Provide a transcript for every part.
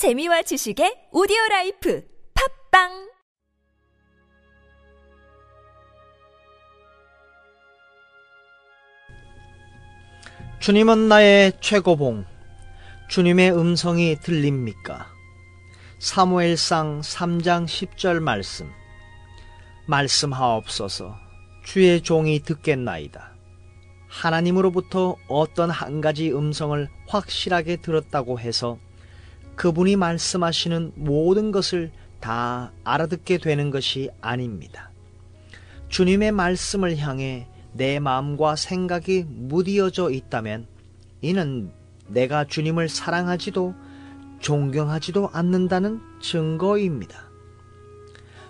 재미와 지식의 오디오 라이프 팟빵 주님은 나의 최고봉. 주님의 음성이 들립니까? 사무엘상 3장 10절 말씀. 말씀하옵소서. 주의 종이 듣겠나이다. 하나님으로부터 어떤 한 가지 음성을 확실하게 들었다고 해서 그분이 말씀하시는 모든 것을 다 알아듣게 되는 것이 아닙니다. 주님의 말씀을 향해 내 마음과 생각이 무디어져 있다면 이는 내가 주님을 사랑하지도 존경하지도 않는다는 증거입니다.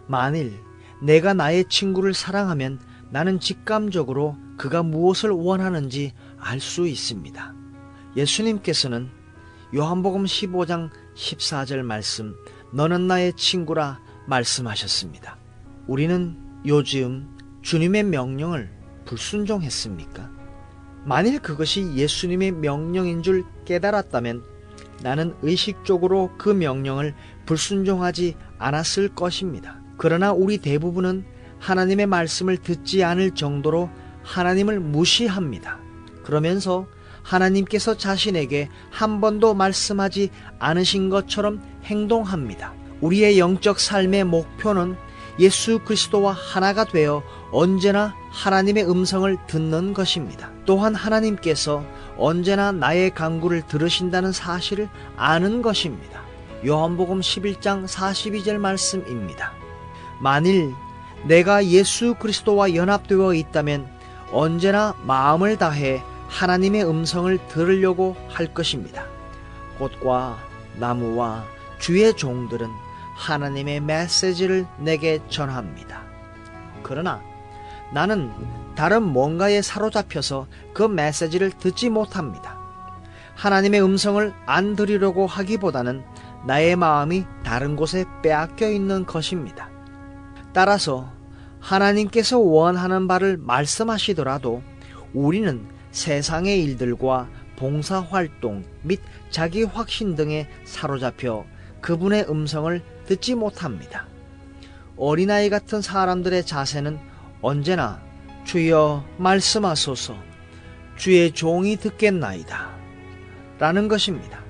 만일 내가 나의 친구를 사랑하면 나는 직감적으로 그가 무엇을 원하는지 알 수 있습니다. 예수님께서는 요한복음 15장 14절 말씀, 너는 나의 친구라 말씀하셨습니다. 우리는 요즘 주님의 명령을 불순종했습니까? 만일 그것이 예수님의 명령인 줄 깨달았다면 나는 의식적으로 그 명령을 불순종하지 않았을 것입니다. 그러나 우리 대부분은 하나님의 말씀을 듣지 않을 정도로 하나님을 무시합니다. 그러면서 하나님께서 자신에게 한 번도 말씀하지 않으신 것처럼 행동합니다. 우리의 영적 삶의 목표는 예수 그리스도와 하나가 되어 언제나 하나님의 음성을 듣는 것입니다. 또한 하나님께서 언제나 나의 강구를 들으신다는 사실을 아는 것입니다. 요한복음 11장 42절 말씀입니다. 만일 내가 예수 그리스도와 연합되어 있다면 언제나 마음을 다해 하나님의 음성을 들으려고 할 것입니다. 꽃과 나무와 주의 종들은 하나님의 메시지를 내게 전합니다. 그러나 나는 다른 뭔가에 사로잡혀서 그 메시지를 듣지 못합니다. 하나님의 음성을 안 들으려고 하기보다는 나의 마음이 다른 곳에 빼앗겨 있는 것입니다. 따라서 하나님께서 원하는 바를 말씀하시더라도 우리는 세상의 일들과 봉사활동 및 자기 확신 등에 사로잡혀 그분의 음성을 듣지 못합니다. 어린아이 같은 사람들의 자세는 언제나 주여 말씀하소서 주의 종이 듣겠나이다 라는 것입니다.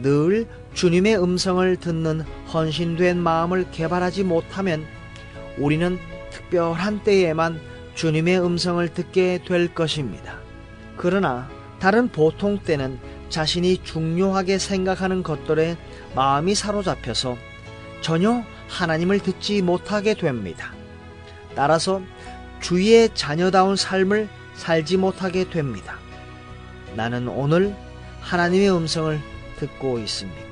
늘 주님의 음성을 듣는 헌신된 마음을 개발하지 못하면 우리는 특별한 때에만 주님의 음성을 듣게 될 것입니다. 그러나 다른 보통 때는 자신이 중요하게 생각하는 것들에 마음이 사로잡혀서 전혀 하나님을 듣지 못하게 됩니다. 따라서 주의 자녀다운 삶을 살지 못하게 됩니다. 나는 오늘 하나님의 음성을 듣고 있습니다.